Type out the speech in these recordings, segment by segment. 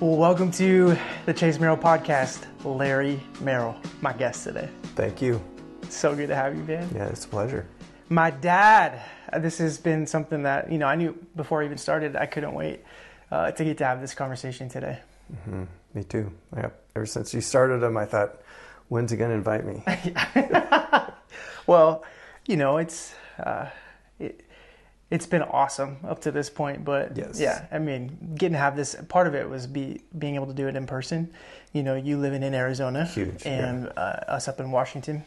Well, welcome to the Chase Merrell podcast. Larry Merrell, my guest today. Thank you. So good to have you, man. Yeah, it's a pleasure. My dad. uh, This has been something that you know I knew before I even started. I couldn't wait uh, to get to have this conversation today. Me too. Yep. Ever since you started them, I thought, when's he going to invite me? Well, you know, it's uh, it, it's been awesome up to this point, but Yes. yeah, I mean, getting to have this part of it was be being able to do it in person. You know, you living in Arizona, Huge, yeah. and uh, us up in Washington.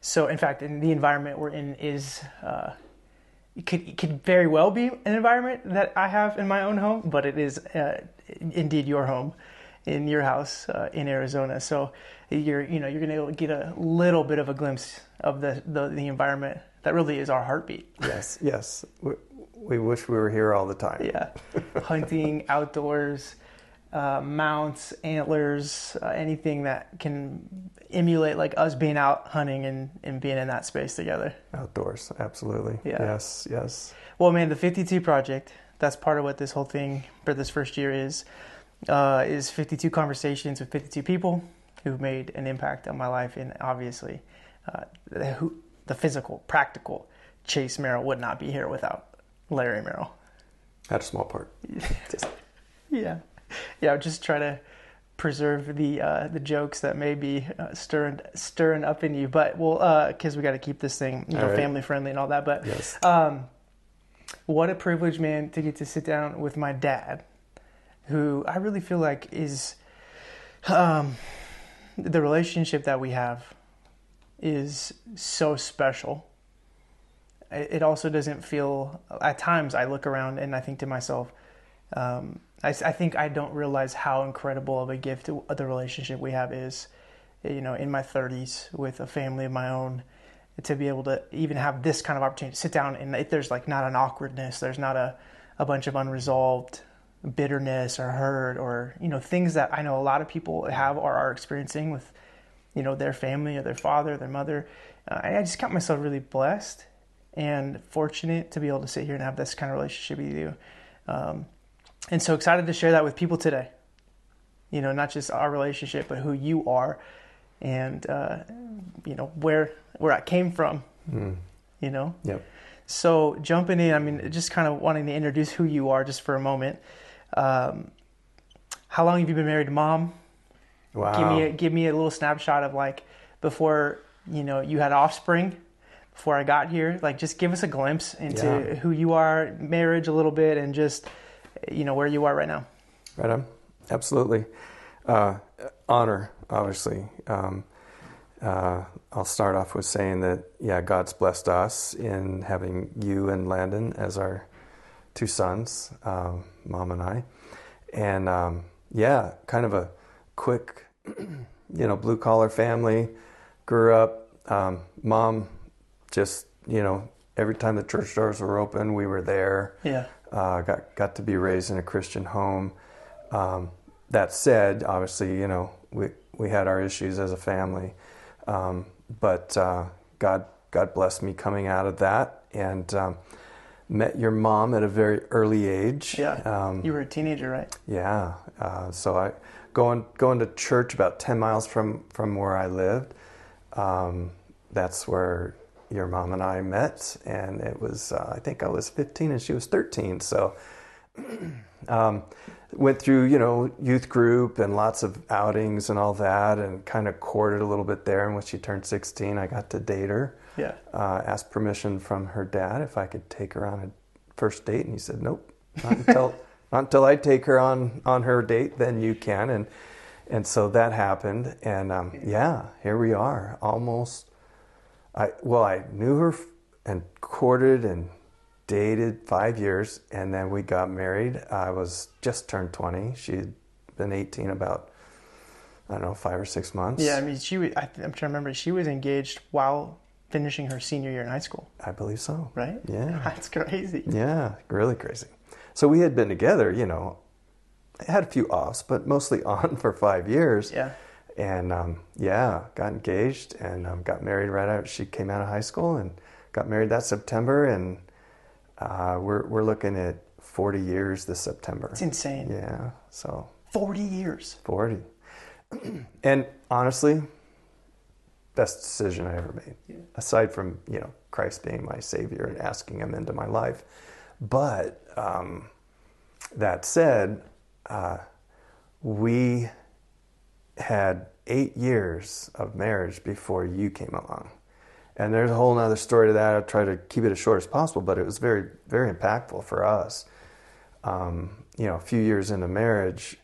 So, in fact, in the environment we're in is. Uh, it could, it could very well be an environment that I have in my own home, but it is uh, indeed your home, in your house uh, in Arizona. So you're you know you're gonna get a little bit of a glimpse of the the, the environment that really is our heartbeat. yes, yes. We, we wish we were here all the time. Yeah, hunting, outdoors, uh, mounts, antlers, uh, anything that can emulate like us being out hunting and, and being in that space together. Outdoors, absolutely. Yeah. Yes, yes. Well, man, the 52 project, that's part of what this whole thing for this first year is, uh, is 52 conversations with 52 people who've made an impact on my life. And obviously, uh, who, the physical, practical Chase Merrell would not be here without Larry Merrell. Had a small part. Yeah. Yeah, just try to preserve the uh, the jokes that may be uh, stirring stirring up in you, but well, because we got to keep this thing you know right. family friendly and all that. But yes. um, what a privilege, man, to get to sit down with my dad, who I really feel like is um, the relationship that we have is so special. It also doesn't feel. At times, I look around and I think to myself, um, I, I think I don't realize how incredible of a gift the relationship we have is. You know, in my 30s with a family of my own, to be able to even have this kind of opportunity to sit down and if there's like not an awkwardness, there's not a, a bunch of unresolved bitterness or hurt or you know things that I know a lot of people have or are experiencing with you know their family or their father, their mother. Uh, I just count myself really blessed and fortunate to be able to sit here and have this kind of relationship with you. Um, and so excited to share that with people today. You know, not just our relationship, but who you are, and uh, you know where where I came from. Mm. You know, Yep. so jumping in, I mean, just kind of wanting to introduce who you are, just for a moment. Um, how long have you been married to mom? Wow. Give me a, give me a little snapshot of like before you know you had offspring, before I got here. Like, just give us a glimpse into Yeah. who you are, marriage a little bit, and just you know where you are right now. Right on. Absolutely. Uh, honor, obviously. Um, uh, I'll start off with saying that, yeah, God's blessed us in having you and Landon as our two sons, um, mom and I. And um, yeah, kind of a quick, you know, blue collar family. Grew up, um, mom just, you know, every time the church doors were open, we were there Yeah, uh, got got to be raised in a Christian home. Um, that said, obviously, you know, we we had our issues as a family, um, but uh, God God blessed me coming out of that and um, met your mom at a very early age. yeah. Um, you were a teenager, right? yeah. Uh, so I going going to church about ten miles from from where I lived. Um, that's where your mom and I met, and it was uh, I think I was 15 and she was 13. So um, went through you know youth group and lots of outings and all that, and kind of courted a little bit there. And when she turned 16, I got to date her. Yeah. Uh, asked permission from her dad if I could take her on a first date, and he said nope, not until until I take her on on her date, then you can. And and so that happened, and um, yeah, here we are, almost. I well, I knew her and courted and dated five years, and then we got married. I was just turned twenty. She'd been eighteen about I don't know five or six months. Yeah, I mean, she. Was, I'm trying to remember. She was engaged while finishing her senior year in high school, I believe so. right? Yeah. That's crazy. Yeah, really crazy. So we had been together, you know, had a few offs, but mostly on for five years. Yeah. And um, yeah, got engaged and um, got married right out. She came out of high school and got married that September, and uh, we're we're looking at 40 years this September. It's insane. Yeah. So 40 years. 40. and honestly, best decision I ever made. Yeah. Aside from, you know, Christ being my savior and asking him into my life. But um, that said, uh, we had eight years of marriage before you came along. And there's a whole other story to that. I'll try to keep it as short as possible, but it was very, very impactful for us. Um, you know, a few years into marriage,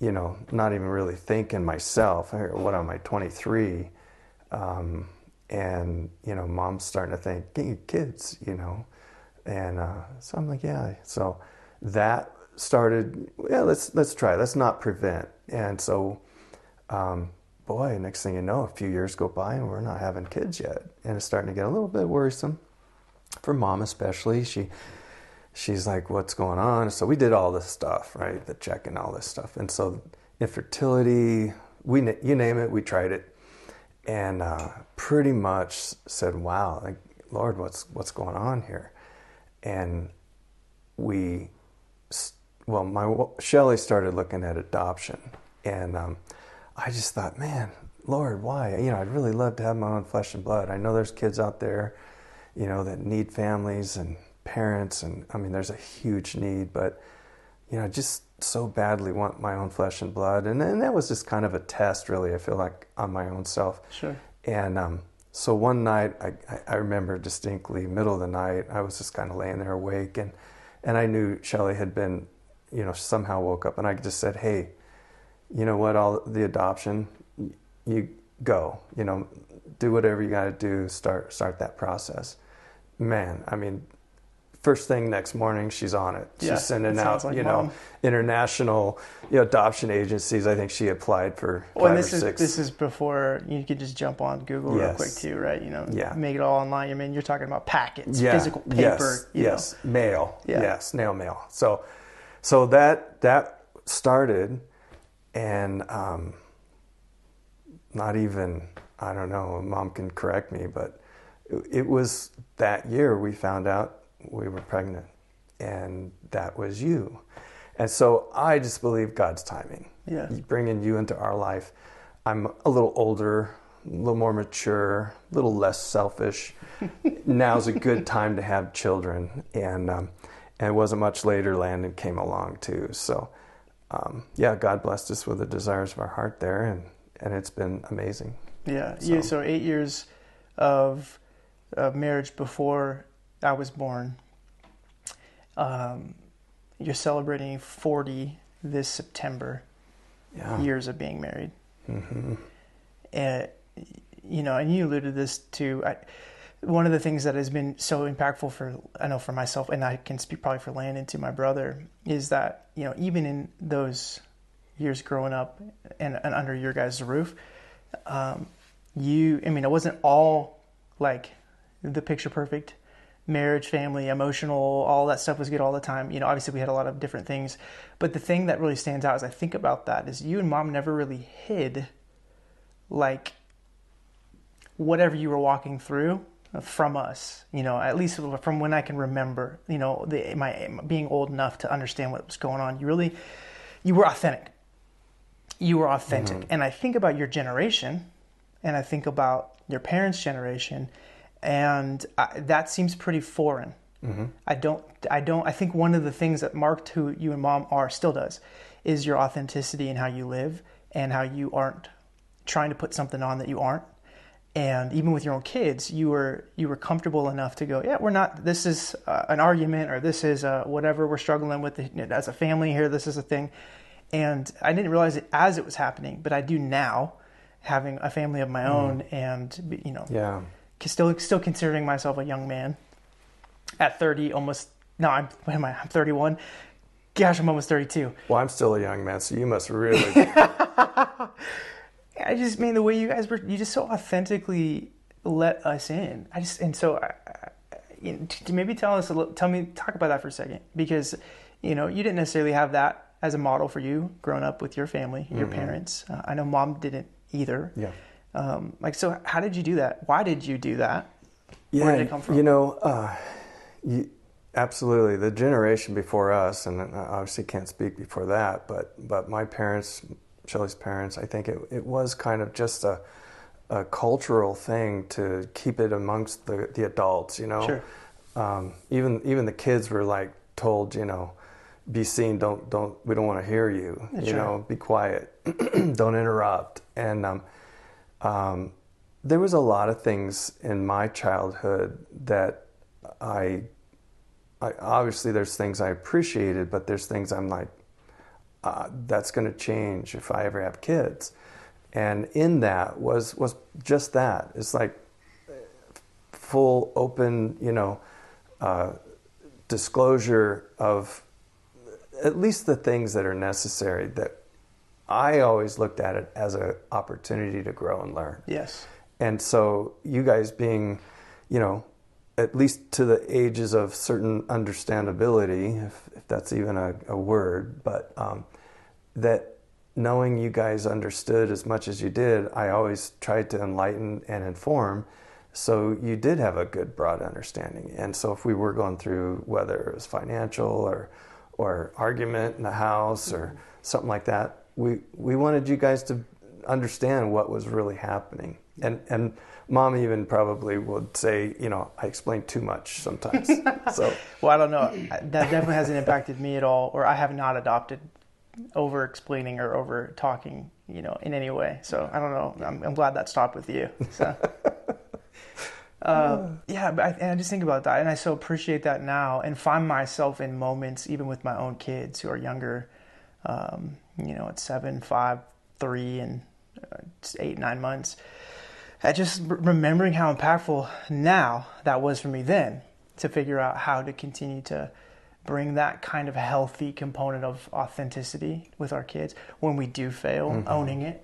you know, not even really thinking myself. What am I, 23? Um, and, you know, mom's starting to think, get kids, you know. And uh, so I'm like, yeah. So that started, yeah, let's, let's try. Let's not prevent. And so, um, boy, next thing you know, a few years go by and we're not having kids yet. And it's starting to get a little bit worrisome for mom, especially. She, she's like, what's going on? So we did all this stuff, right? The check and all this stuff. And so infertility, we, you name it, we tried it. And uh, pretty much said, wow, like, Lord, what's, what's going on here? And we, well, my, Shelly started looking at adoption. And, um, I just thought, man, Lord, why? You know, I'd really love to have my own flesh and blood. I know there's kids out there, you know, that need families and parents, and I mean, there's a huge need, but you know, I just so badly want my own flesh and blood, and and that was just kind of a test, really. I feel like on my own self. Sure. And um, so one night, I I remember distinctly, middle of the night, I was just kind of laying there awake, and and I knew Shelly had been, you know, somehow woke up, and I just said, hey you know what, all the adoption, you go, you know, do whatever you got to do, start start that process. Man, I mean, first thing next morning, she's on it. She's yeah, sending out, like you know, international you know, adoption agencies. I think she applied for well, five this or is, six. This is before you could just jump on Google yes. real quick too, right? You know, yeah. make it all online. I mean, you're talking about packets, yeah. physical paper. Yes, yes, know. mail. Yeah. Yes, snail mail. So, so that that started and um, not even I don't know. Mom can correct me, but it, was that year we found out we were pregnant, and that was you. And so I just believe God's timing. Yeah, bringing you into our life. I'm a little older, a little more mature, a little less selfish. Now's a good time to have children, and um, and it wasn't much later. Landon came along too, so um, yeah, God blessed us with the desires of our heart there, and, and it's been amazing. Yeah, so. yeah. So eight years of, of marriage before I was born. Um, you're celebrating 40 this September. Yeah. Years of being married. Mm-hmm. And you know, and you alluded this to. I, one of the things that has been so impactful for I know for myself, and I can speak probably for Landon to my brother, is that you know even in those years growing up and, and under your guys' roof, um, you I mean it wasn't all like the picture perfect marriage, family, emotional, all that stuff was good all the time. You know, obviously we had a lot of different things, but the thing that really stands out as I think about that is you and mom never really hid like whatever you were walking through from us, you know, at least from when I can remember, you know, the, my being old enough to understand what was going on. You really, you were authentic. You were authentic. Mm-hmm. And I think about your generation and I think about your parents' generation and I, that seems pretty foreign. Mm-hmm. I don't, I don't, I think one of the things that marked who you and mom are still does is your authenticity and how you live and how you aren't trying to put something on that you aren't and even with your own kids you were you were comfortable enough to go yeah we're not this is uh, an argument or this is uh, whatever we're struggling with as a family here this is a thing and i didn't realize it as it was happening but i do now having a family of my mm. own and you know yeah still still considering myself a young man at 30 almost no i'm what am i i'm 31 gosh i'm almost 32 well i'm still a young man so you must really I just mean the way you guys were, you just so authentically let us in. I just, and so, I, I, you know, maybe tell us a little, tell me, talk about that for a second, because, you know, you didn't necessarily have that as a model for you growing up with your family, your mm-hmm. parents. Uh, I know mom didn't either. Yeah. Um, like, so how did you do that? Why did you do that? Yeah. Where did it come from? You know, uh, you, Absolutely. The generation before us, and I obviously can't speak before that, but but my parents, Shelley's parents, I think it, it was kind of just a, a cultural thing to keep it amongst the, the adults, you know. Sure. Um, even even the kids were like told, you know, be seen, don't don't we don't want to hear you, you know, be quiet, don't interrupt, and um, um, there was a lot of things in my childhood that I, I obviously there's things I appreciated, but there's things I'm like, uh, that's going to change if I ever have kids, and in that was was just that. It's like full open, you know, uh, disclosure of at least the things that are necessary that I always looked at it as an opportunity to grow and learn. Yes. And so you guys being, you know, at least to the ages of certain understandability, if, if that's even a, a word, but um, that knowing you guys understood as much as you did, I always tried to enlighten and inform. So you did have a good broad understanding. And so if we were going through whether it was financial or or argument in the house or something like that, we we wanted you guys to understand what was really happening. And and mom even probably would say, you know, I explain too much sometimes. so Well, I don't know. That definitely hasn't impacted me at all, or I have not adopted over explaining or over talking, you know, in any way. So I don't know. I'm, I'm glad that stopped with you. So. Uh, yeah, but I, and I just think about that, and I so appreciate that now, and find myself in moments, even with my own kids who are younger, um, you know, at seven, five, three, and uh, eight, nine months. At just remembering how impactful now that was for me then to figure out how to continue to bring that kind of healthy component of authenticity with our kids when we do fail, owning it.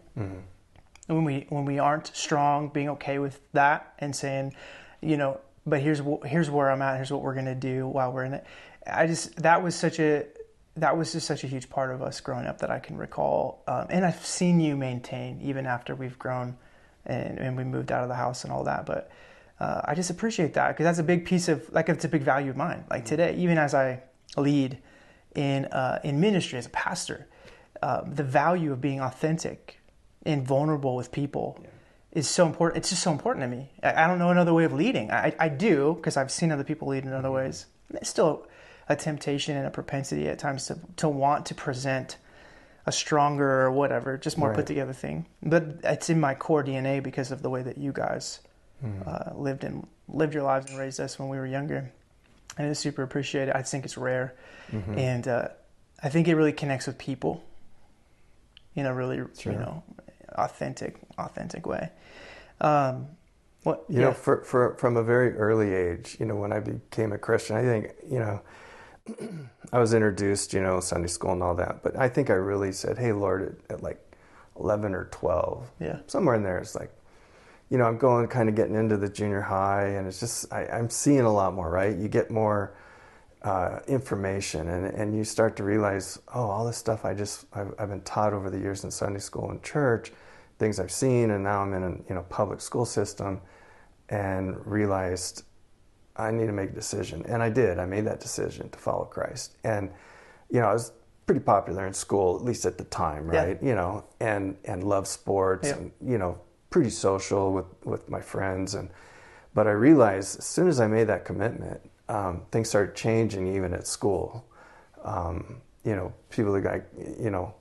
When we when we aren't strong, being okay with that and saying, you know, but here's here's where I'm at. Here's what we're gonna do while we're in it. I just that was such a that was just such a huge part of us growing up that I can recall, um, and I've seen you maintain even after we've grown and, and we moved out of the house and all that. But uh, I just appreciate that because that's a big piece of like it's a big value of mine. Like today, even as I lead in uh, in ministry as a pastor, uh, the value of being authentic and vulnerable with people is so important. It's just so important to me. I, I don't know another way of leading. I, I do because I've seen other people lead in other ways. It's still a temptation and a propensity at times to to want to present a stronger or whatever, just more Right. put together thing. But it's in my core DNA because of the way that you guys uh, lived and lived your lives and raised us when we were younger. And it's super appreciated. I think it's rare, and uh, I think it really connects with people in a really Sure. you know authentic authentic way. Um, what You know, for, for from a very early age, you know, when I became a Christian, I think, you know, I was introduced, you know, Sunday school and all that, but I think I really said, "Hey, Lord," at, at like eleven or twelve, Yeah. somewhere in there. It's like, you know, I'm going, kind of getting into the junior high, and it's just I, I'm seeing a lot more. Right, you get more uh, information, and and you start to realize, oh, all this stuff I just I've, I've been taught over the years in Sunday school and church, things I've seen, and now I'm in a you know public school system, and realized I need to make a decision, and I did. I made that decision to follow Christ, and you know I was pretty popular in school, at least at the time, Yeah. right? You know, and and love sports, Yeah. and you know, pretty social with with my friends, and but I realized as soon as I made that commitment, um, things started changing even at school. Um, you know, people that I, you know,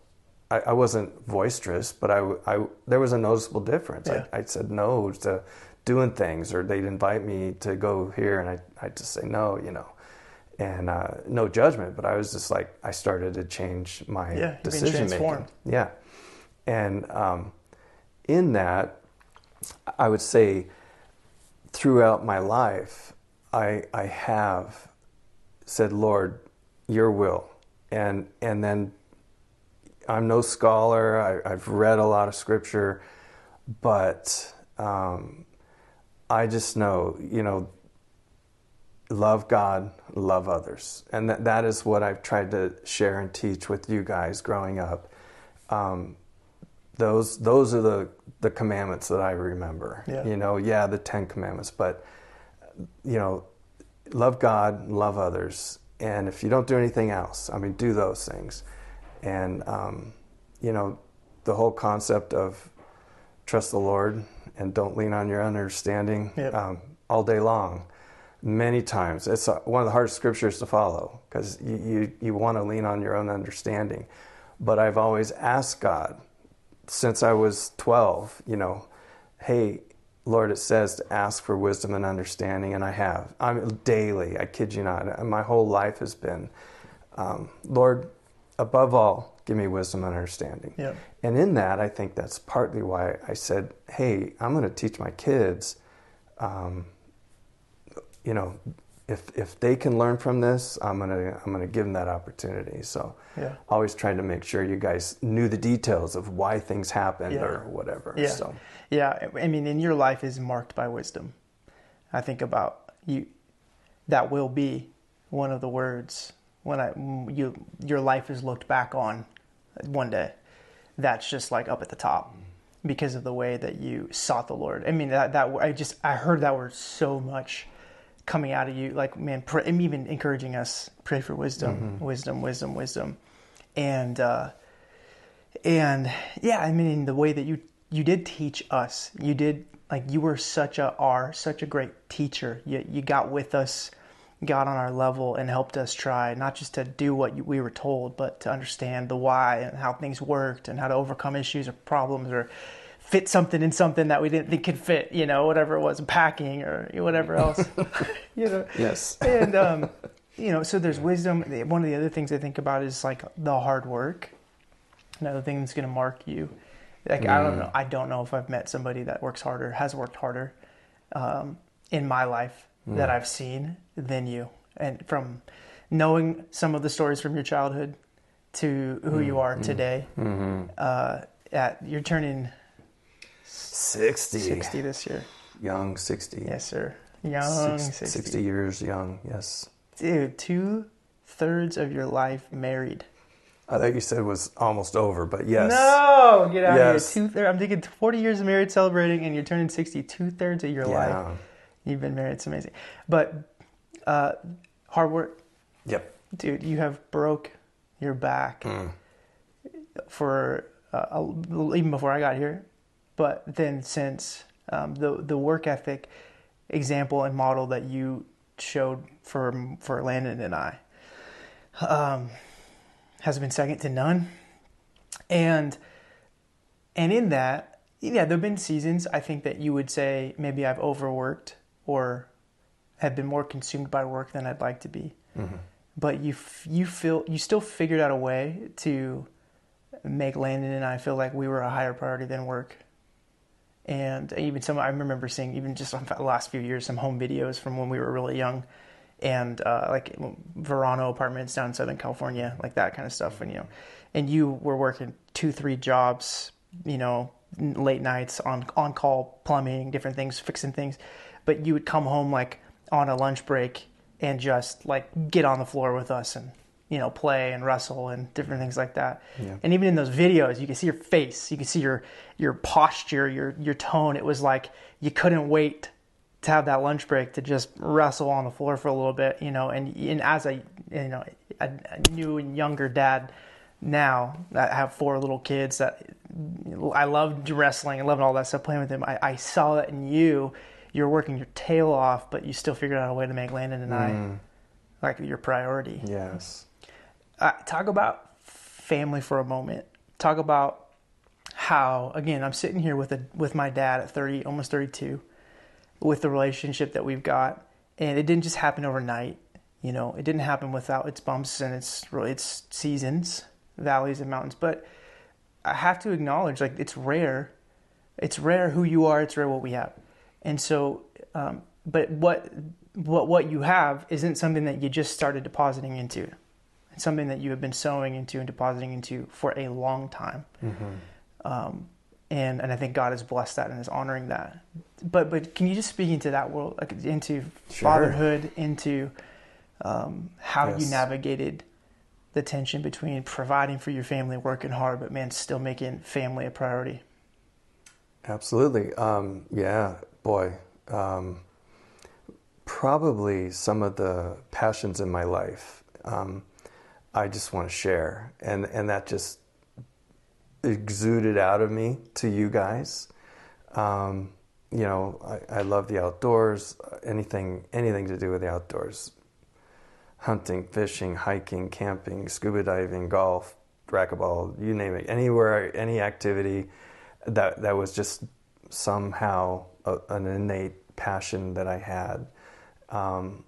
I, I wasn't boisterous, but I, I, there was a noticeable difference. Yeah. I, I said no to doing things, or they'd invite me to go here, and I, I'd just say no, you know, and uh, no judgment, but I was just like, I started to change my Yeah, decision making. Yeah, and um, in that, I would say, throughout my life, I, I have said, Lord, your will. And, and then I'm no scholar, I, I've read a lot of scripture, but um, I just know, you know, love God, love others. And that, that is what I've tried to share and teach with you guys growing up. Um, those those are the the commandments that I remember. Yeah. You know, yeah, the Ten Commandments, but you know, love God, love others, and if you don't do anything else, I mean, do those things. And um, you know, the whole concept of trust the Lord and don't lean on your understanding Yep. um, all day long. Many times, it's uh, one of the hardest scriptures to follow because you, you, you want to lean on your own understanding. But I've always asked God since I was 12, you know, hey, Lord, it says to ask for wisdom and understanding, and I have. I'm daily, I kid you not. and My whole life has been, um, Lord, above all, give me wisdom and understanding. Yep. And in that, I think that's partly why I said, hey, I'm going to teach my kids, um, you know, if, if they can learn from this, I'm going to I'm going to give them that opportunity. So Yeah. always trying to make sure you guys knew the details of why things happened Yeah. or whatever. Yeah. So Yeah, I mean, in your life is marked by wisdom. I think about you. That will be one of the words when I you your life is looked back on one day. That's just like up at the top because of the way that you sought the Lord. I mean, that that I just I heard that word so much coming out of you. Like, man, pray, and even encouraging us pray for wisdom, wisdom, wisdom, wisdom, and. uh and yeah i mean the way that you you did teach us you did like you were such a are such a great teacher you, you got with us got on our level and helped us try not just to do what we were told but to understand the why and how things worked and how to overcome issues or problems or fit something in something that we didn't think could fit you know whatever it was packing or whatever else you know yes, and um, you know, so there's wisdom. One of the other things I think about is like the hard work. Another thing that's going to mark you. Like I don't know. I don't know if I've met somebody that works harder, has worked harder, um, in my life that I've seen than you. And from knowing some of the stories from your childhood to who you mm, are mm, today, mm-hmm. uh, at you're turning 60. sixty this year. young 60. Yes, sir. Young Six- 60. 60 years young. Yes. dude, two thirds of your life married. I thought you said it was almost over, but yes. No, get out Yes. of here. Two thirds. I'm thinking 40 years of married, celebrating, and you're turning 60. Two thirds of your Yeah. life, you've been married. It's amazing. But uh, hard work, Yep. dude. You have broke your back Mm. for uh, even before I got here, but then since um, the the work ethic example and model that you showed for for Landon and I um, has been second to none, and and in that, yeah, there've been seasons I think that you would say maybe I've overworked or have been more consumed by work than I'd like to be, but you f- you feel you still figured out a way to make Landon and I feel like we were a higher priority than work. And even some, I remember seeing even just on the last few years some home videos from when we were really young, and uh, like Verano apartments down in Southern California, like that kind of stuff. And you know, and you were working two, three jobs, you know, late nights on on call plumbing, different things, fixing things, but you would come home like on a lunch break and just like get on the floor with us and you know play and wrestle and different things like that. Yeah. And even in those videos, you can see your face, you can see your your posture, your your tone. It was like you couldn't wait to have that lunch break to just wrestle on the floor for a little bit, you know. And and as a you know a, a new and younger dad now, I have four little kids that I loved wrestling, I loved all that stuff, playing with them. I, I saw that in you. You're working your tail off, but you still figured out a way to make Landon and I like your priority Yes. uh, talk about family for a moment. Talk about how again I'm sitting here with a with my dad at 30, almost 32, with the relationship that we've got, and it didn't just happen overnight. You know, it didn't happen without its bumps and its its seasons, valleys and mountains. But I have to acknowledge, like it's rare. It's rare who you are. It's rare what we have, and so. Um, but what what what you have isn't something that you just started depositing into. It's something that you have been sowing into and depositing into for a long time. Um, and and I think God has blessed that and is honoring that. But but can you just speak into that world, like into Sure. fatherhood, into um, how you navigated the tension between providing for your family, working hard, but man, still making family a priority. Absolutely. Um, yeah, boy. Um, probably some of the passions in my life um, I just want to share, and and that just exuded out of me to you guys. Um, you know, I, I love the outdoors. Anything anything to do with the outdoors, hunting, fishing, hiking, camping, scuba diving, golf, racquetball, you name it. Anywhere, any activity that that was just somehow a, an innate passion that I had. Um,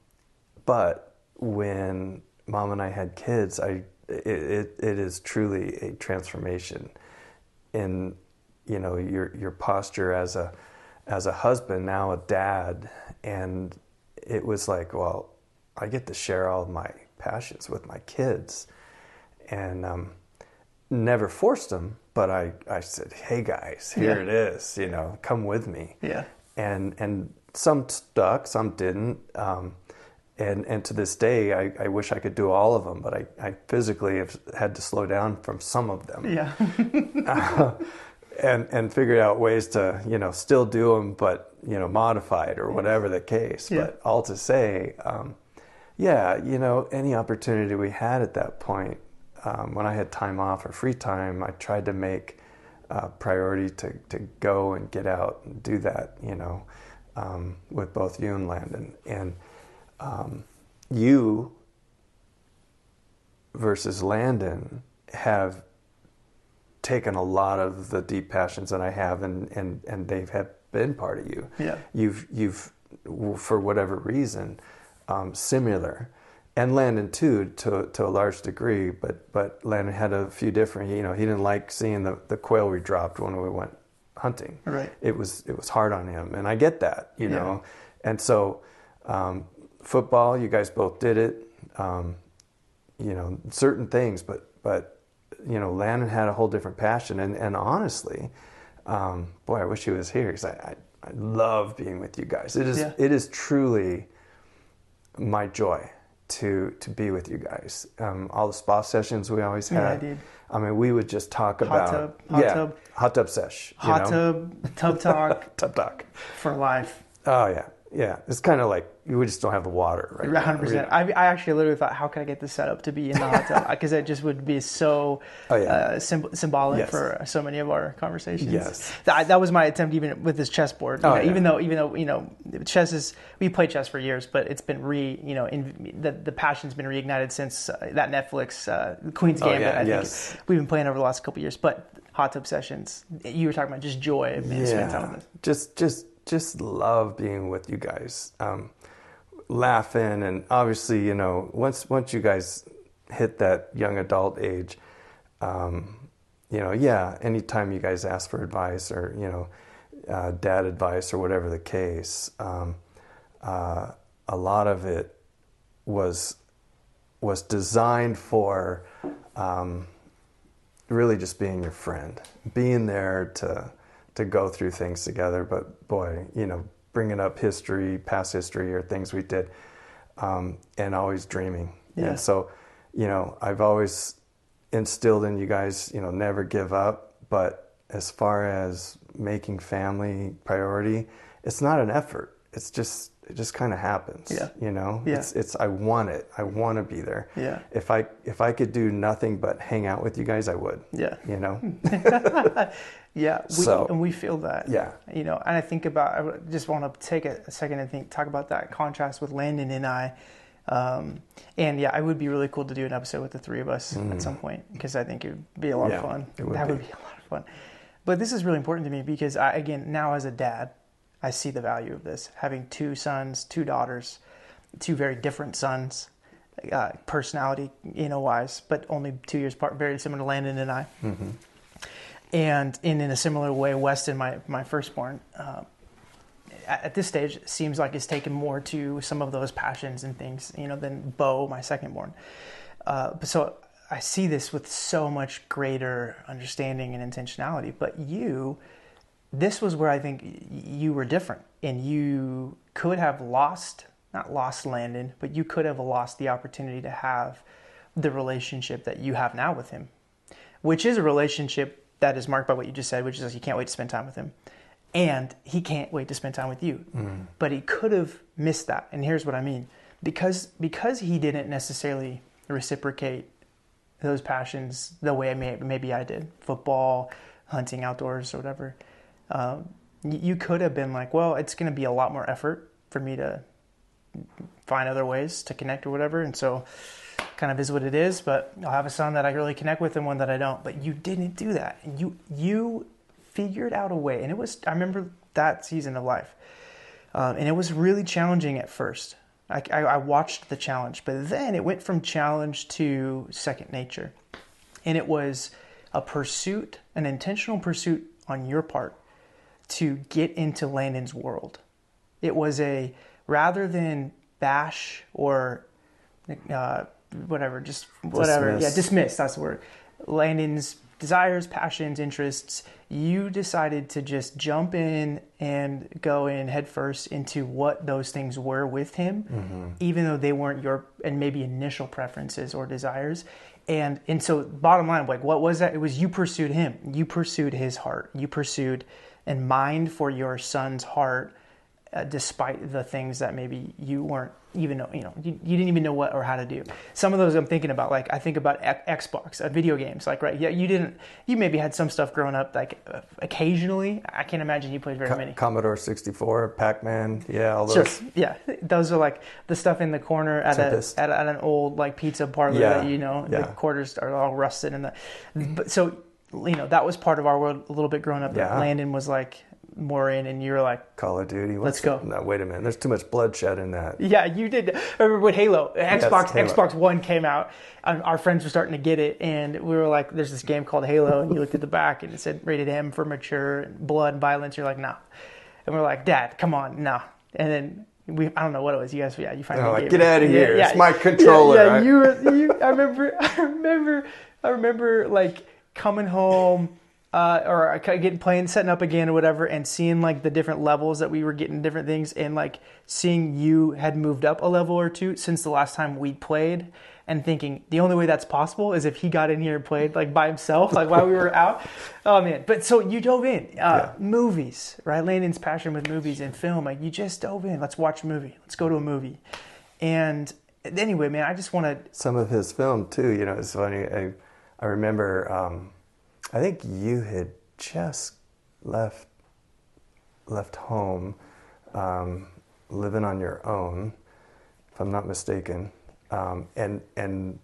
but when mom and I had kids, I it, it, it is truly a transformation in you know your your posture as a as a husband now a dad and it was like well I get to share all of my passions with my kids and um, never forced them but I, I said hey guys here Yeah. it is you know come with me Yeah. and and some stuck, some didn't. Um, and and to this day, I, I wish I could do all of them, but I, I physically have had to slow down from some of them, Yeah. and and figured out ways to you know still do them, but you know modified or whatever the case. Yeah. But all to say, um, yeah, you know, any opportunity we had at that point, um, when I had time off or free time, I tried to make uh, priority to, to go and get out and do that, you know, um, with both you and Landon. And um, you versus Landon have taken a lot of the deep passions that I have, and, and, and they have been part of you. Yeah. You've, you've for whatever reason, um, similar. And Landon too, to to a large degree, but but Landon had a few different. You know, he didn't like seeing the, the quail we dropped when we went hunting. Right. It was it was hard on him, and I get that. You Yeah. know, and so um, football, you guys both did it. Um, you know, certain things, but but you know, Landon had a whole different passion, and and honestly, um, boy, I wish he was here because I, I I love being with you guys. It is Yeah. it is truly my joy to to be with you guys. Um, all the spa sessions we always Yeah, had. dude. I mean, we would just talk Hot about tub, hot yeah, tub. hot tub sesh, Hot know? tub, tub talk tub talk. for life. Oh yeah, yeah. It's kind of like we just don't have the water right. 100%. I, I actually literally thought, how can I get this set up to be in the hot tub? Because it just would be so Oh, yeah. uh, symb- symbolic Yes. for so many of our conversations. Yes. That, that was my attempt even with this chessboard. You Oh, know, yeah. Even though, even though, you know, chess is, we played chess for years, but it's been re, you know, in, the, the passion's been reignited since uh, that Netflix, uh, Queen's Oh, Gambit, yeah, I think. We've been playing over the last couple years, but hot tub sessions, you were talking about just joy of being spending time with us. just just just love being with you guys, um, laughing, and obviously, you know, once once you guys hit that young adult age, um, you know, yeah, anytime you guys ask for advice or you know, uh, dad advice or whatever the case, um, uh, a lot of it was was designed for. Um, really just being your friend, being there to to go through things together. But boy, you know, bringing up history, past history, or things we did, um, and always dreaming. Yeah. And so, you know, I've always instilled in you guys, you know, never give up. But as far as making family priority, it's not an effort. It's just it just kind of happens. Yeah. You know, Yeah. it's it's I want it. I want to be there. Yeah. If I if I could do nothing but hang out with you guys, I would. Yeah. You know. Yeah, we, So- and we feel that. Yeah. you know, and I think about. I just want to take a, second and think, talk about that contrast with Landon and I. Um, and yeah, it would be really cool to do an episode with the three of us at some point because I think it would be a lot Mm. Yeah, of fun. would that be. would be a lot of fun. But this is really important to me because I, again, now as a dad, I see the value of this. Having two sons, two daughters, two very different sons, uh, personality, you know, wise, but only two years apart, very similar to Landon and I. And in, in a similar way, Weston, my, my firstborn, uh, at, this stage, seems like is taken more to some of those passions and things, you know, than Bo, my secondborn. Uh, but so I see this with so much greater understanding and intentionality. But you, this was where I think you were different, and you could have lost, not lost Landon, but you could have lost the opportunity to have the relationship that you have now with him which is a relationship that is marked by what you just said, which is you can't wait to spend time with him. And he can't wait to spend time with you. Mm. But he could have missed that. And here's what I mean. Because because he didn't necessarily reciprocate those passions the way may, maybe I did, football, hunting outdoors or whatever. Um, you could have been like, well, it's going to be a lot more effort for me to find other ways to connect or whatever. And so kind of is what it is, but I'll have a son that I really connect with and one that I don't. But you didn't do that. You you figured out a way. And it was I remember that season of life. Um, and it was really challenging at first. I, I, I watched the challenge, but then it went from challenge to second nature. And it was a pursuit, an intentional pursuit on your part to get into Landon's world. It was a rather than bash or uh, whatever, just whatever. Dismiss. Yeah, dismiss. That's the word. Landon's desires, passions, interests. You decided to just jump in and go in headfirst into what those things were with him, even though they weren't your and maybe initial preferences or desires. And and so bottom line, like what was that? It was you pursued him. You pursued his heart. You pursued and mind for your son's heart uh, despite the things that maybe you weren't even know, you know, you, you didn't even know what or how to do. Some of those I'm thinking about, like I think about X- Xbox, uh, video games, like right, yeah, you didn't, you maybe had some stuff growing up, like uh, occasionally. I can't imagine you played very many. Commodore 64, Pac-Man, yeah, all those. Sure. Yeah, those are like the stuff in the corner at a, at, at an old like pizza parlor Yeah. that you know Yeah. the quarters are all rusted and the. But so you know that was part of our world a little bit growing up. That Yeah. Landon was like more in, and you were like, Call of Duty. Let's go. No, wait a minute. There's too much bloodshed in that. Yeah, you did. I remember when Halo, Xbox, Halo. Xbox One came out, and our friends were starting to get it, and we were like, "There's this game called Halo," and you looked at the back and it said rated M for mature, and blood, and violence. You're like, "Nah," and we're like, "Dad, come on, no." And then we, I don't know what it was. You guys, yeah, you finally They're like, "Get it. outta Yeah, here. yeah. It's my controller." Yeah, yeah, I- you were. You, I remember. I remember. I remember like coming home. Uh, or getting playing, setting up again or whatever, and seeing like the different levels that we were getting different things, and like seeing you had moved up a level or two since the last time we played, and thinking the only way that's possible is if he got in here and played like by himself, like while we were out. Oh man! But so you dove in. Uh, Yeah. Movies, right? Landon's passion with movies and film, like you just dove in. Let's watch a movie. Let's go to a movie. And anyway, man, I just want to Some of his film too. You know, it's funny. I, I remember. Um, I think you had just left left home, um, living on your own, if I'm not mistaken. Um, and and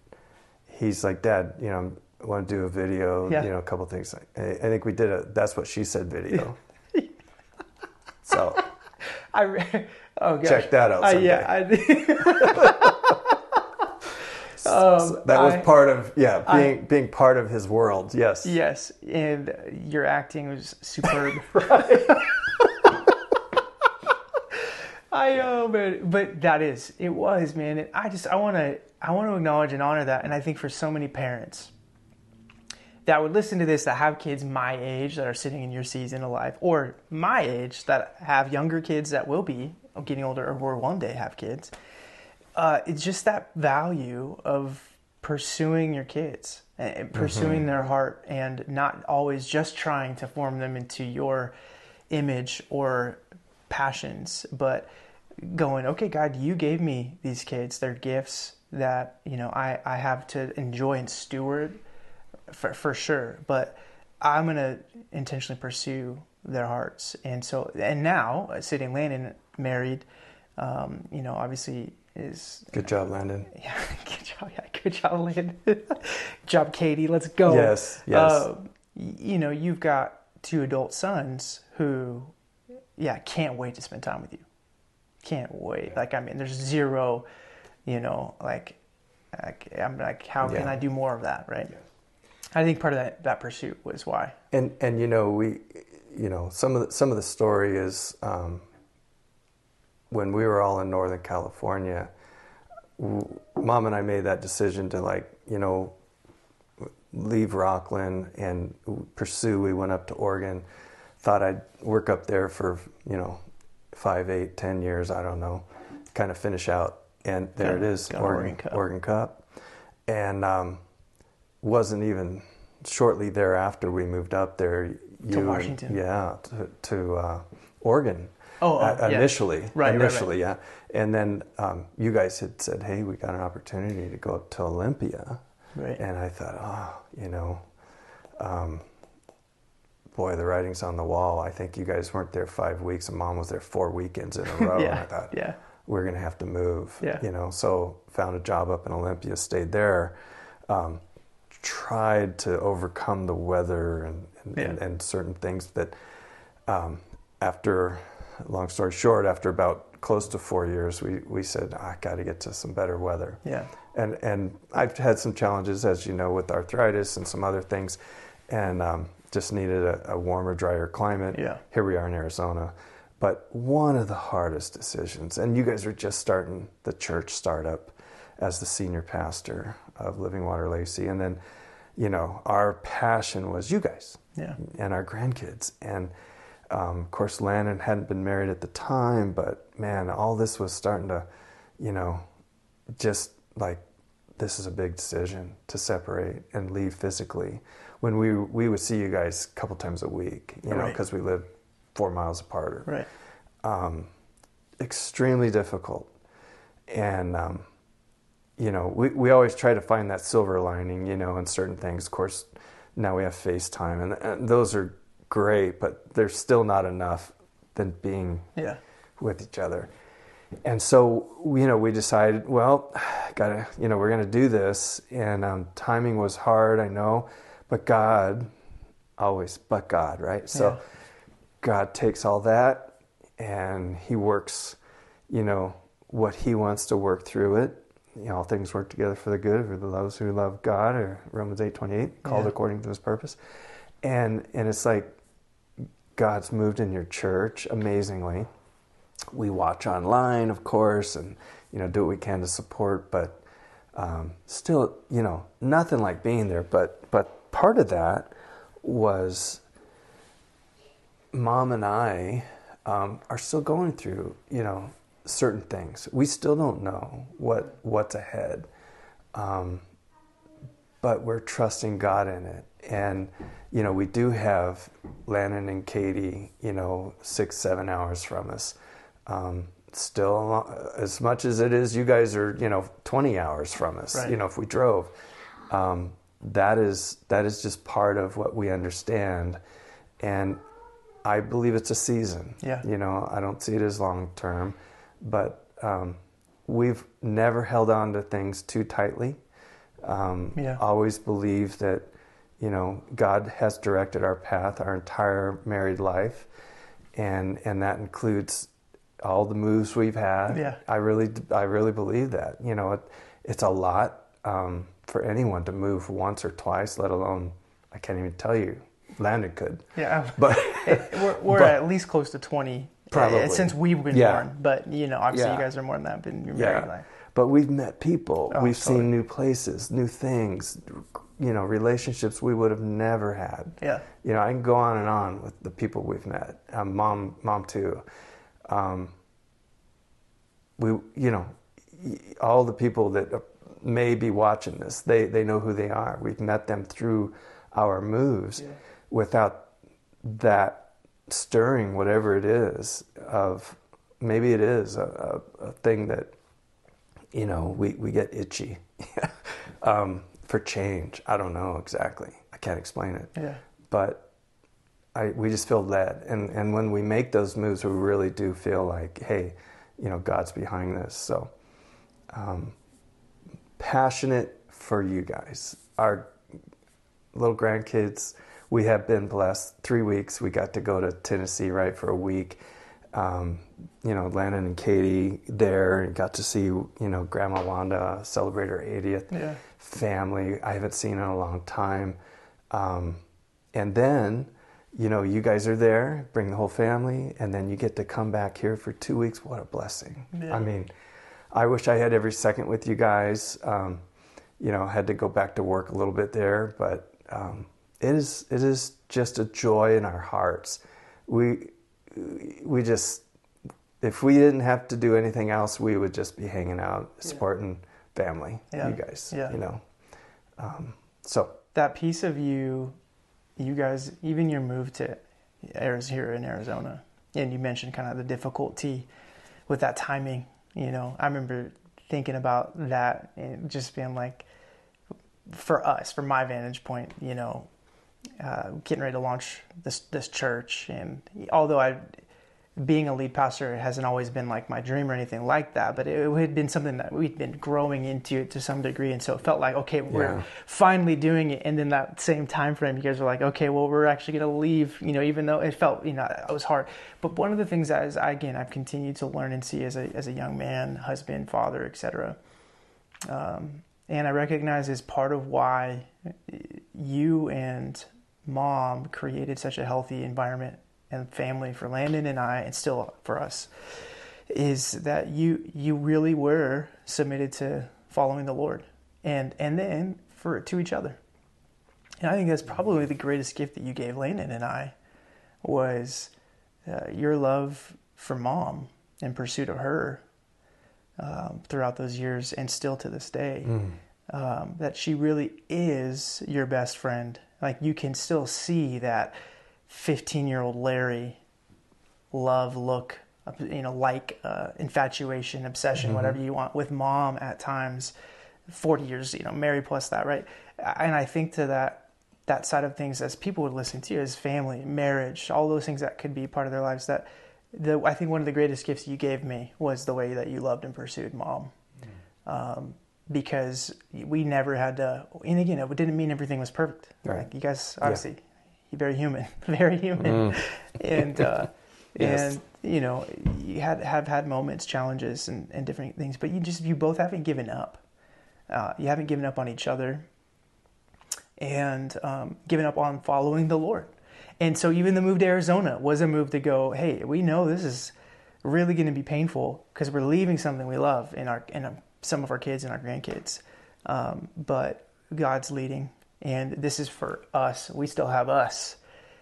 he's like, Dad, you know, I want to do a video. Yeah. You know, a couple things. I, I think we did a "That's What She Said" video. so I re- oh gosh. Check that out Uh, yeah, I, Um, that was I- part of yeah being being part of his world. Yes. yes, and your acting was superb. I oh man, but that is it was man. And I just I want to I want to acknowledge and honor that, and I think for so many parents that would listen to this that have kids my age that are sitting in your season of life, or my age that have younger kids that will be getting older or will one day have kids. Uh, it's just that value of pursuing your kids and pursuing their heart and not always just trying to form them into your image or passions, but going, okay, God, you gave me these kids. They're gifts that, you know, I, I have to enjoy and steward for, for sure. But I'm going to intentionally pursue their hearts. And so, and now sitting Landon married, um, you know, obviously is Good job, Landon. yeah, good job. Yeah, good job, Landon. good job, Katie. Let's go. Yes, yes. Y- you know, you've got two adult sons who, yeah, can't wait to spend time with you. Can't wait. Like, I mean, there's zero, you know, like, like I'm like, how can I do more of that, right? I think part of that that pursuit was why. And and you know we, you know some of the, some of the story is um, when we were all in Northern California, w- Mom and I made that decision to like you know leave Rocklin and pursue. We went up to Oregon, thought I'd work up there for you know five, eight, ten years. I don't know, kind of finish out. And there Got- it is, Oregon, Oregon Cup. Oregon Cup, and um, wasn't even shortly thereafter we moved up there. You and- Washington. yeah, to, to uh, Oregon, Oh, uh, yeah. initially, Right, right, right. initially, yeah. And then um, you guys had said, "Hey, we got an opportunity to go up to Olympia," Right. and I thought, "Oh, you know, um, boy, the writing's on the wall." I think you guys weren't there five weeks, and Mom was there four weekends in a row. And. I thought, Yeah. we're going to have to move. Yeah. You know, so found a job up in Olympia, stayed there, um, tried to overcome the weather and, and, Yeah. and, and certain things that, um, after, long story short, after about close to four years, we, we said, I got to get to some better weather. Yeah. And, and I've had some challenges, as you know, with arthritis and some other things, and um, just needed a, a warmer, drier climate. Yeah. Here we are in Arizona. But one of the hardest decisions, and you guys are just starting the church startup as the senior pastor of Living Water Lacey. And then, you know, our passion was you guys Yeah. and our grandkids. And um, of course, Landon hadn't been married at the time, but man, all this was starting to, you know, just like this is a big decision to separate and leave physically. When we we would see you guys a couple times a week, you know, Right. because we lived four miles apart. Or, Right. um, extremely difficult. And, um, you know, we, we always try to find that silver lining, you know, in certain things. Of course, now we have FaceTime, and, and those are great, but they're still not enough than being Yeah. with each other. And so, you know, we decided, well, gotta, you know, we're going to do this. And um, timing was hard, I know, but God, always, but God, right? So Yeah. God takes all that and He works, you know, what He wants to work through it. You know, all things work together for the good for the those who love God, or Romans eight twenty eight, called Yeah. according to His purpose. And and it's like God's moved in your church amazingly we watch online, of course, and you know do what we can to support. But um, still, you know, nothing like being there. But but part of that was mom and I um, are still going through you know certain things. We still don't know what what's ahead, um, but we're trusting God in it. And you know, we do have Landon and Katie, you know, six seven hours from us um, still as much as it is you guys are you know 20 hours from us Right. you know if we drove um, that is that is just part of what we understand and i believe it's a season Yeah. you know i don't see it as long term but um, we've never held on to things too tightly um, Yeah. always believe that you know god has directed our path our entire married life and and that includes all the moves we've had. Yeah. I really, I really believe that. You know, it, it's a lot um, for anyone to move once or twice, let alone I can't even tell you. Landon could, Yeah. but we're we're But- at least close to 20 uh, Probably. since we've been Yeah. born. But, you know, obviously Yeah. you guys are more than that, been your married yeah. life. But we've met people. Oh, we've totally. seen new places, new things. You know, relationships we would have never had. Yeah. You know, I can go on and on with the people we've met. Um, mom, mom too. Um, we, you know, all the people that may be watching this, they they know who they are. We've met them through our moves. Yeah. Without that stirring, whatever it is, of maybe it is a, a, a thing that you know we we get itchy um, for change. I don't know exactly. I can't explain it Yeah. but I, we just feel led. And, and when we make those moves, we really do feel like, hey, you know, God's behind this. So um, passionate for you guys. Our little grandkids, we have been blessed. Three weeks, we got to go to Tennessee, right, for a week. Um, you know, Landon and Katie there, and got to see, you know, Grandma Wanda celebrate her 80th Yeah. family I haven't seen in a long time. Um, and then, you know, you guys are there, bring the whole family, and then you get to come back here for two weeks. What a blessing. Yeah. I mean, I wish I had every second with you guys. Um, you know, had to go back to work a little bit there, but um, it is it is just a joy in our hearts. We we just if we didn't have to do anything else, we would just be hanging out, supporting family, Yeah. you guys. Yeah. You know, um, so That piece of you, you guys, even your move to Arizona here in Arizona, and you mentioned kind of the difficulty with that timing. You know, I remember thinking about that and just being like, for us, from my vantage point, you know, uh, getting ready to launch this this church, and although I being a lead pastor hasn't always been like my dream or anything like that, but it, it had been something that we'd been growing into to some degree, and so it felt like okay, we're Yeah. finally doing it. And then that same time frame, you guys were like, okay, well, we're actually going to leave, you know, even though it felt, you know, it was hard. But one of the things that is, I, again, I've continued to learn and see as a as a young man, husband, father, etc. Um, and I recognize as part of why you and mom created such a healthy environment and family for Landon and I, and still for us, is that you you really were submitted to following the Lord, and and then for to each other. And I think that's probably the greatest gift that you gave Landon and I was uh, your love for mom in pursuit of her um, throughout those years, and still to this day. Um, that she really is your best friend. Like you can still see that 15 year old Larry love, look, you know, like uh, infatuation, obsession, whatever you want with mom at times. 40 years, you know, married plus that, right? And I think to that that side of things, as people would listen to, you as family, marriage, all those things that could be part of their lives. That the I think one of the greatest gifts you gave me was the way that you loved and pursued mom. Um, because we never had to, and again, it didn't mean everything was perfect. Right. Like you guys, obviously, you're very human, very human, and uh, Yes. and you know, you had have had moments, challenges, and, and different things, but you just you both haven't given up. Uh, you haven't given up on each other, and um, given up on following the Lord. And so, even the move to Arizona was a move to go. Hey, we know this is really going to be painful because we're leaving something we love in our in our, some of our kids and our grandkids. Um, but God's leading, and this is for us. We still have us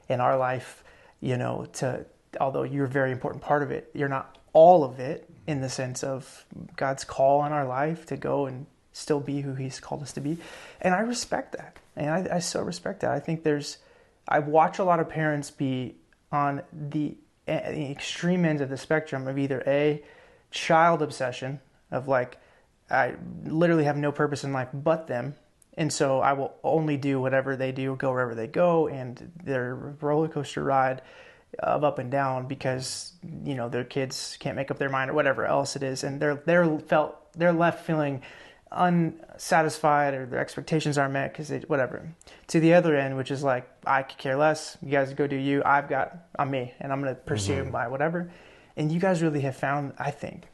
in our life, you know. To although you're a very important part of it, you're not all of it in the sense of God's call on our life to go and still be who He's called us to be. And I respect that, and I, I so respect that. I think there's I watch a lot of parents be on the, eh, the extreme ends of the spectrum of either a child obsession of like I literally have no purpose in life but them, and so I will only do whatever they do, go wherever they go, and their roller coaster ride of up and down because you know their kids can't make up their mind or whatever else it is, and they're they're felt they're left feeling unsatisfied or their expectations aren't met because whatever. To the other end, which is like I could care less. You guys go do you. I've got I'm me, and I'm gonna pursue mm-hmm. my whatever. And you guys really have found, I think,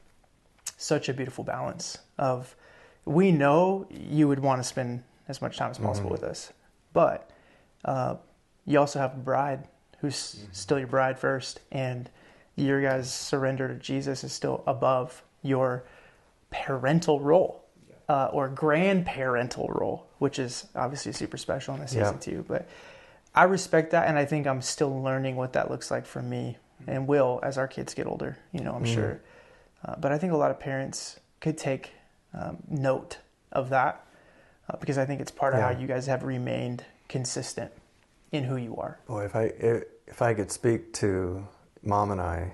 such a beautiful balance of we know you would want to spend as much time as possible with us, but uh, you also have a bride who's still your bride first, and your guys' surrender to Jesus is still above your parental role uh, or grandparental role, which is obviously super special in this Yeah. season too. But I respect that, and I think I'm still learning what that looks like for me and will as our kids get older. You know, I'm sure. Uh, but I think a lot of parents could take um, note of that uh, because I think it's part of Yeah. how you guys have remained consistent in who you are. Boy, if I if, if I could speak to mom and I,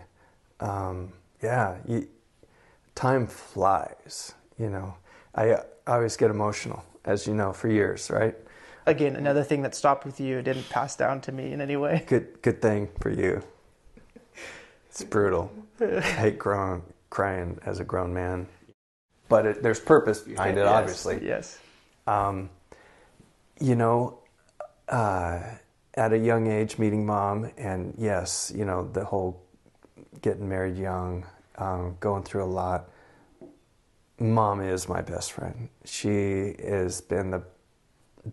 um, yeah, you, time flies. You know, I, I always get emotional, as you know, for years, right? Again, another thing that stopped with you didn't pass down to me in any way. Good good thing for you. It's brutal. I hate grown, crying as a grown man, but it, there's purpose behind it, Yes, obviously. Yes. um, you know, uh, at a young age, meeting mom, and yes, you know, the whole getting married young, um, going through a lot. Mom is my best friend. She has been the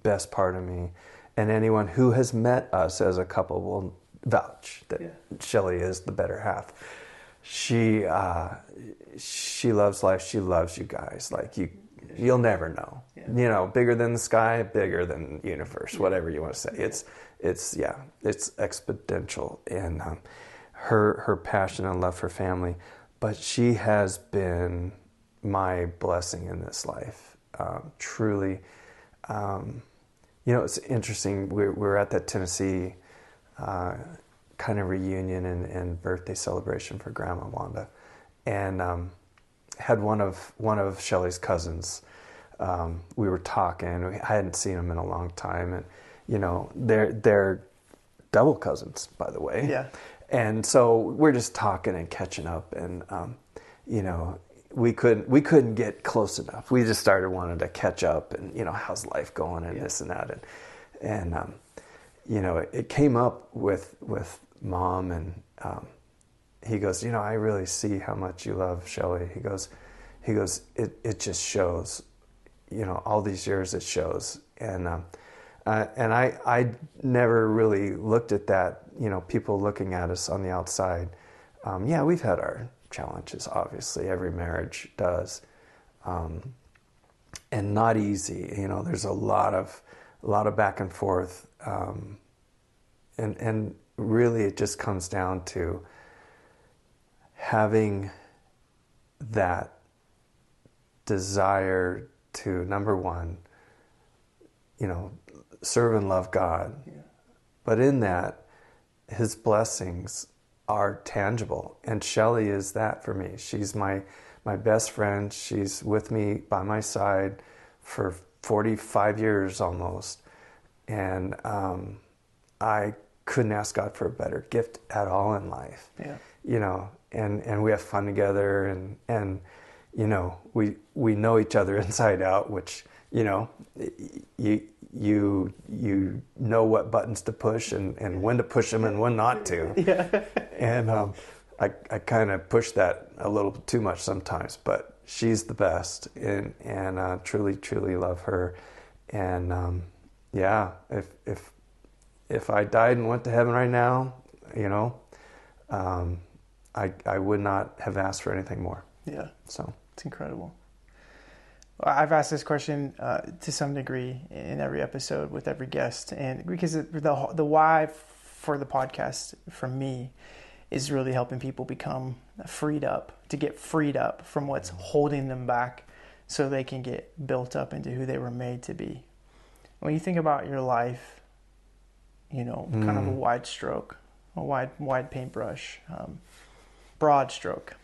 best part of me, and anyone who has met us as a couple will vouch that Yeah. Shelley is the better half. She uh, she loves life. She loves you guys. Like you, you'll never know. You know, bigger than the sky, bigger than the universe. Whatever you want to say. It's it's yeah, it's exponential in um, her her passion and love for family. But she has been my blessing in this life. Um, truly, um, you know, it's interesting. We're, we're at that Tennessee uh, kind of reunion and, and birthday celebration for Grandma Wanda, and um, had one of one of Shelley's cousins. Um, we were talking. I hadn't seen him in a long time, and you know they're they're double cousins, by the way. Yeah. And so we're just talking and catching up, and um, you know we couldn't we couldn't get close enough. We just started wanting to catch up, and you know how's life going, and Yeah. this and that, and and um, you know it, it came up with with mom, and um, he goes, you know, I really see how much you love Shelley. He goes, he goes, it it just shows, you know, all these years it shows, and um, uh, and I I never really looked at that, you know, people looking at us on the outside. Um, yeah, we've had our challenges, obviously, every marriage does, um, and not easy. You know, there's a lot of a lot of back and forth, um, and and really it just comes down to having that desire to number one, you know, serve and love God. But in that, his blessings are tangible. And Shelley is that for me. She's my my best friend. She's with me by my side for 45 years almost. And um, I couldn't ask God for a better gift at all in life Yeah. you know, and, and we have fun together and, and, you know, we, we know each other inside out, which, you know, you, you, you know what buttons to push and, and when to push them and when not to. Yeah. And, um, I, I kind of push that a little too much sometimes, but she's the best and, and, uh, truly, truly love her. And, um, yeah, if, if, if I died and went to heaven right now, you know, um, I, I would not have asked for anything more. yeah. So, It's incredible. I've asked this question uh, to some degree in every episode with every guest, and because the the why for the podcast for me is really helping people become freed up to get freed up from what's holding them back, so they can get built up into who they were made to be. When you think about your life, you know, kind of a Mm. wide stroke, a wide wide paintbrush, um, broad stroke.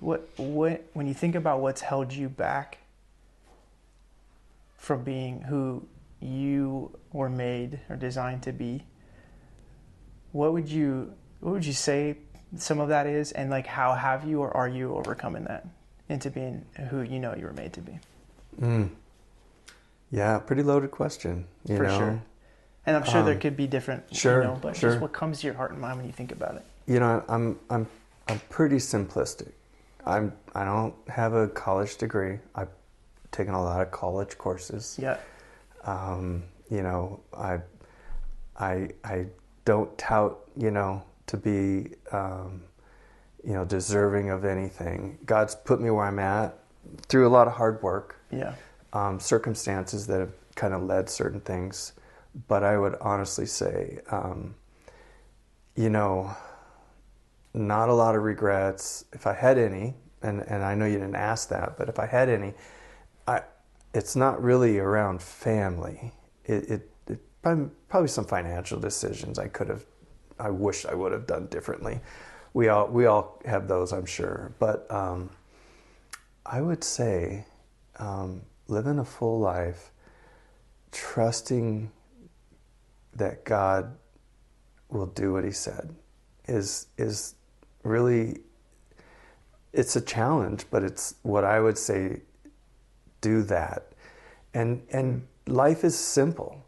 What what when you think about what's held you back from being who you were made or designed to be, what would you what would you say some of that is and like how have you or are you overcoming that into being who you know you were made to be? mm. yeah, pretty loaded question. You For know, sure. And I'm sure there Um, could be different, sure, you know, but sure. just what comes to your heart and mind when you think about it. you know, I'm I'm I'm pretty simplistic. I'm I don't have a college degree. I've taken a lot of college courses. Yeah. Um, you know, I I I don't tout, you know, to be um, you know, deserving of anything. God's put me where I'm at through a lot of hard work. Yeah. um, circumstances that have kind of led certain things. But I would honestly say, um, you know, not a lot of regrets. If I had any, and, and I know you didn't ask that, but if I had any, I, it's not really around family. It, it, it probably, some financial decisions I could have, I wish I would have done differently. We all we all have those, I'm sure. But um, I would say um, living a full life, trusting that God will do what He said, is is really it's a challenge, but it's what I would say. Do that, and and life is simple.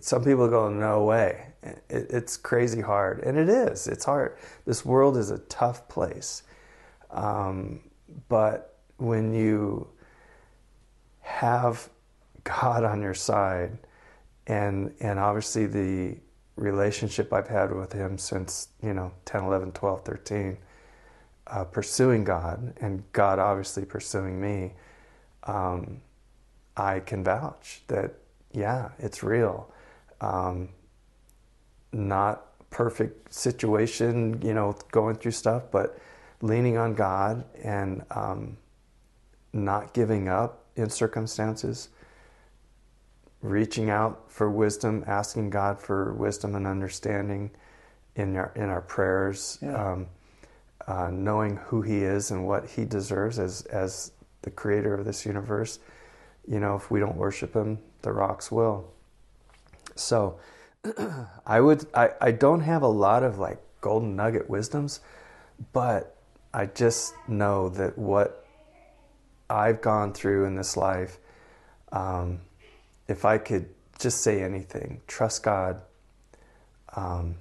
Some people go, no way. It, it's crazy hard, and it is. It's hard. This world is a tough place, um, but when you have God on your side, and and obviously the relationship I've had with Him since you know 10, 11, 12, 13, uh, pursuing God, and God obviously pursuing me, um, I can vouch that yeah, it's real. Um, not perfect situation, you know, going through stuff, but leaning on God and um, not giving up in circumstances reaching out for wisdom, asking God for wisdom and understanding in our in our prayers, Yeah. um, uh, knowing who He is and what He deserves as as the Creator of this universe. You know, if we don't worship Him, the rocks will. So, I would I, I don't have a lot of like golden nugget wisdoms, but I just know that what I've gone through in this life, um, if I could just say anything, trust God, um,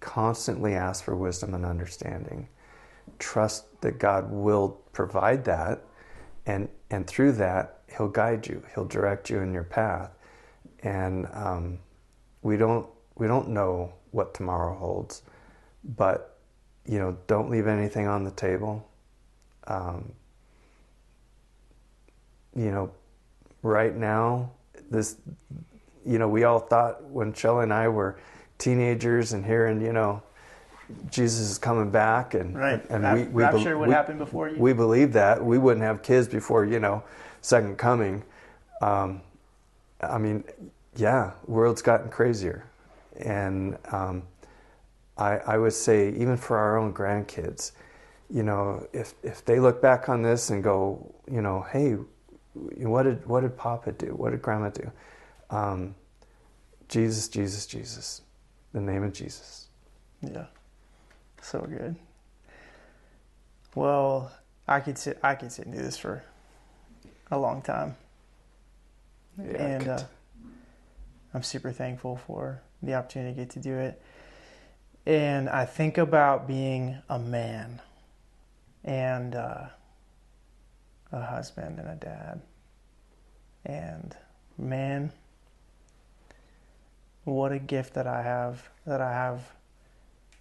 constantly ask for wisdom and understanding, trust that God will provide that, and and through that He'll guide you, He'll direct you in your path, and um, we don't we don't know what tomorrow holds, but you know don't leave anything on the table. Um, you know, right now, this, you know, we all thought when Shelley and I were teenagers and hearing, you know, Jesus is coming back, and Right. and Rap- we, we rapture bel- would we- happen before you. We believe that we wouldn't have kids before you know, second coming. Um, I mean, yeah, world's gotten crazier, and um, I, I would say even for our own grandkids, you know, if if they look back on this and go, you know, hey, what did what did Papa do? What did Grandma do? Um, Jesus, Jesus, Jesus, the name of Jesus. Yeah. So good. Well, I could sit I could sit and do this for a long time. Yeah, and uh, I'm super thankful for the opportunity to get to do it. And I think about being a man and uh, a husband and a dad. And man, what a gift that I have that I have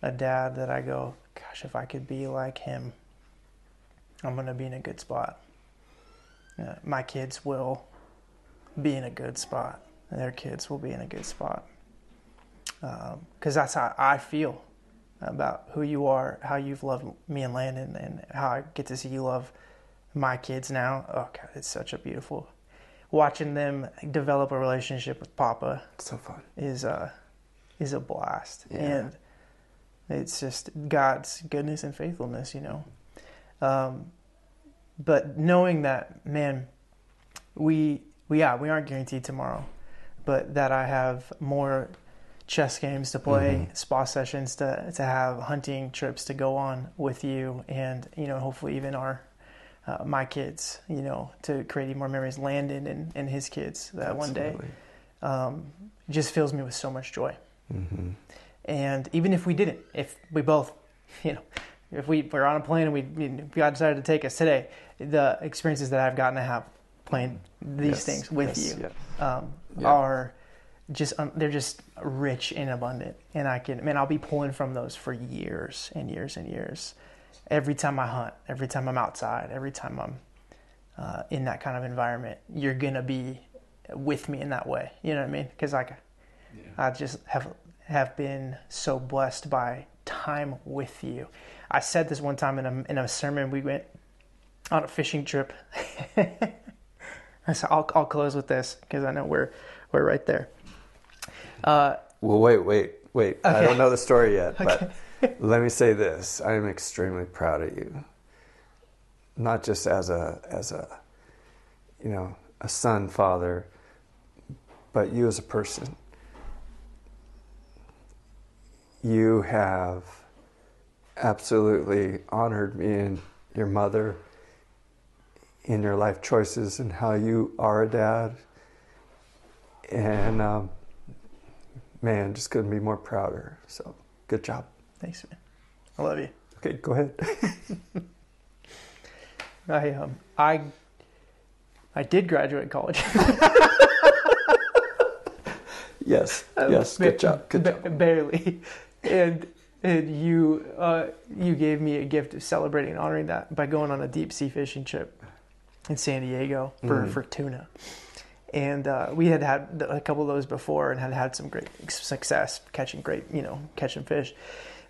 a dad that I go, gosh, if I could be like him, I'm going to be in a good spot. Uh, my kids will be in a good spot. Their kids will be in a good spot. Because that's how I feel about who you are, how you've loved me and Landon, and how I get to see you love my kids now. Oh, God, it's such a beautiful. Watching them develop a relationship with Papa It's so fun. is a is a blast, Yeah. and it's just God's goodness and faithfulness, you know. Um, but knowing that, man, we we yeah we aren't guaranteed tomorrow, but that I have more chess games to play, Mhm. spa sessions to to have, hunting trips to go on with you, and you know hopefully even our. Uh, my kids, you know, to create more memories, Landon and, and his kids that one day um, just fills me with so much joy. hmm And even if we didn't, if we both, you know, if we were on a plane and we, if God decided to take us today, the experiences that I've gotten to have playing these Yes, things with yes, you yeah. um, Yeah. are just um, they're just rich and abundant. And I can, man, I'll be pulling from those for years and years and years. Every time I hunt, every time I'm outside, every time I'm uh, in that kind of environment, you're gonna be with me in that way. You know what I mean? Because like I just have have been so blessed by time with you. I said this one time in a in a sermon. We went on a fishing trip. I said, I'll I'll close with this because I know we're we're right there. Uh, Well, wait, wait, wait. I don't know the story yet, but let me say this: I am extremely proud of you. Not just as a as a you know a son, father, but you as a person. You have absolutely honored me and your mother in your life choices and how you are a dad. And um, man, just couldn't be more prouder. So good job. Thanks, man. I love you. Okay, go ahead. I um I I did graduate college. yes, yes, good job, good job. Barely, and and you uh, you gave me a gift of celebrating and honoring that by going on a deep sea fishing trip in San Diego for Mhm. for tuna. And uh, we had had a couple of those before and had had some great success catching great, you know, catching fish.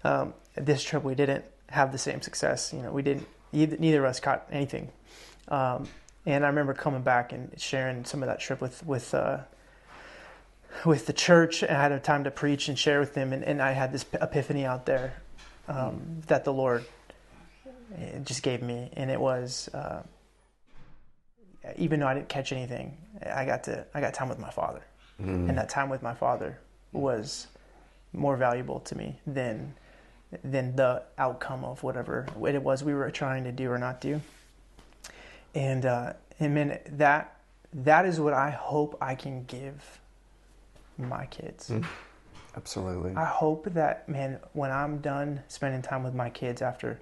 Um, this trip we didn't have the same success. You know, we didn't. Either, neither of us caught anything. Um, and I remember coming back and sharing some of that trip with with uh, with the church. I had a time to preach and share with them, and, and I had this epiphany out there um, that the Lord eh, just gave me, and it was uh, even though I didn't catch anything, I got to I got time with my father, Mm. and that time with my father was more valuable to me than than the outcome of whatever it was we were trying to do or not do. And uh, and man, that that is what I hope I can give my kids. Mm. Absolutely. I hope that man, when I'm done spending time with my kids after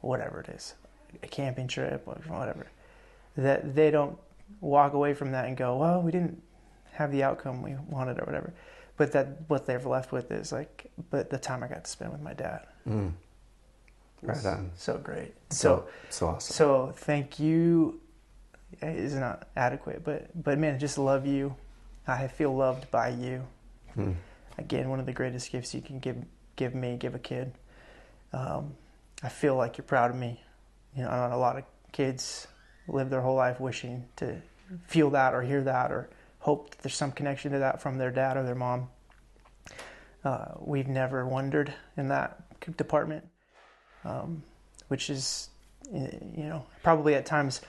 whatever it is, a camping trip or whatever, that they don't walk away from that and go, "Well, we didn't have the outcome we wanted or whatever," but that what they're left with is like, "But the time I got to spend with my dad, Mm. Right on. so great." So, So, so awesome. so thank you is not adequate, but but man, just love you. I feel loved by you. Mm. again one of the greatest gifts you can give give me give a kid um, i feel like you're proud of me you know a lot of kids live their whole life wishing to feel that or hear that or hope that there's some connection to that from their dad or their mom uh, we've never wondered in that department um, which is you know probably at times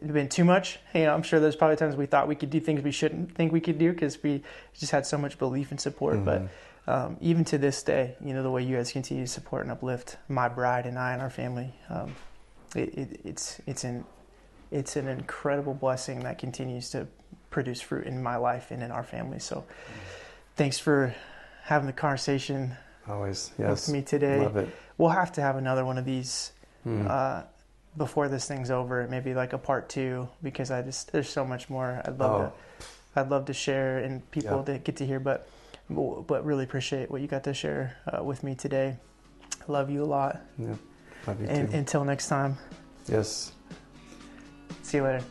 been too much. You know, I'm sure there's probably times we thought we could do things we shouldn't think we could do because we just had so much belief and support. Mhm. But um, even to this day, you know, the way you guys continue to support and uplift my bride and I and our family, um, it, it, it's it's an it's an incredible blessing that continues to produce fruit in my life and in our family. So, thanks for having the conversation Always. Yes. with me today. Love it. We'll have to have another one of these Mm. uh, before this thing's over, maybe like a part two, because I just there's so much more I'd love Oh. to I'd love to share and people Yeah. to get to hear, but but really appreciate what you got to share uh, with me today. Love you a lot, yeah. Love you and too. until next time, yes. see you later.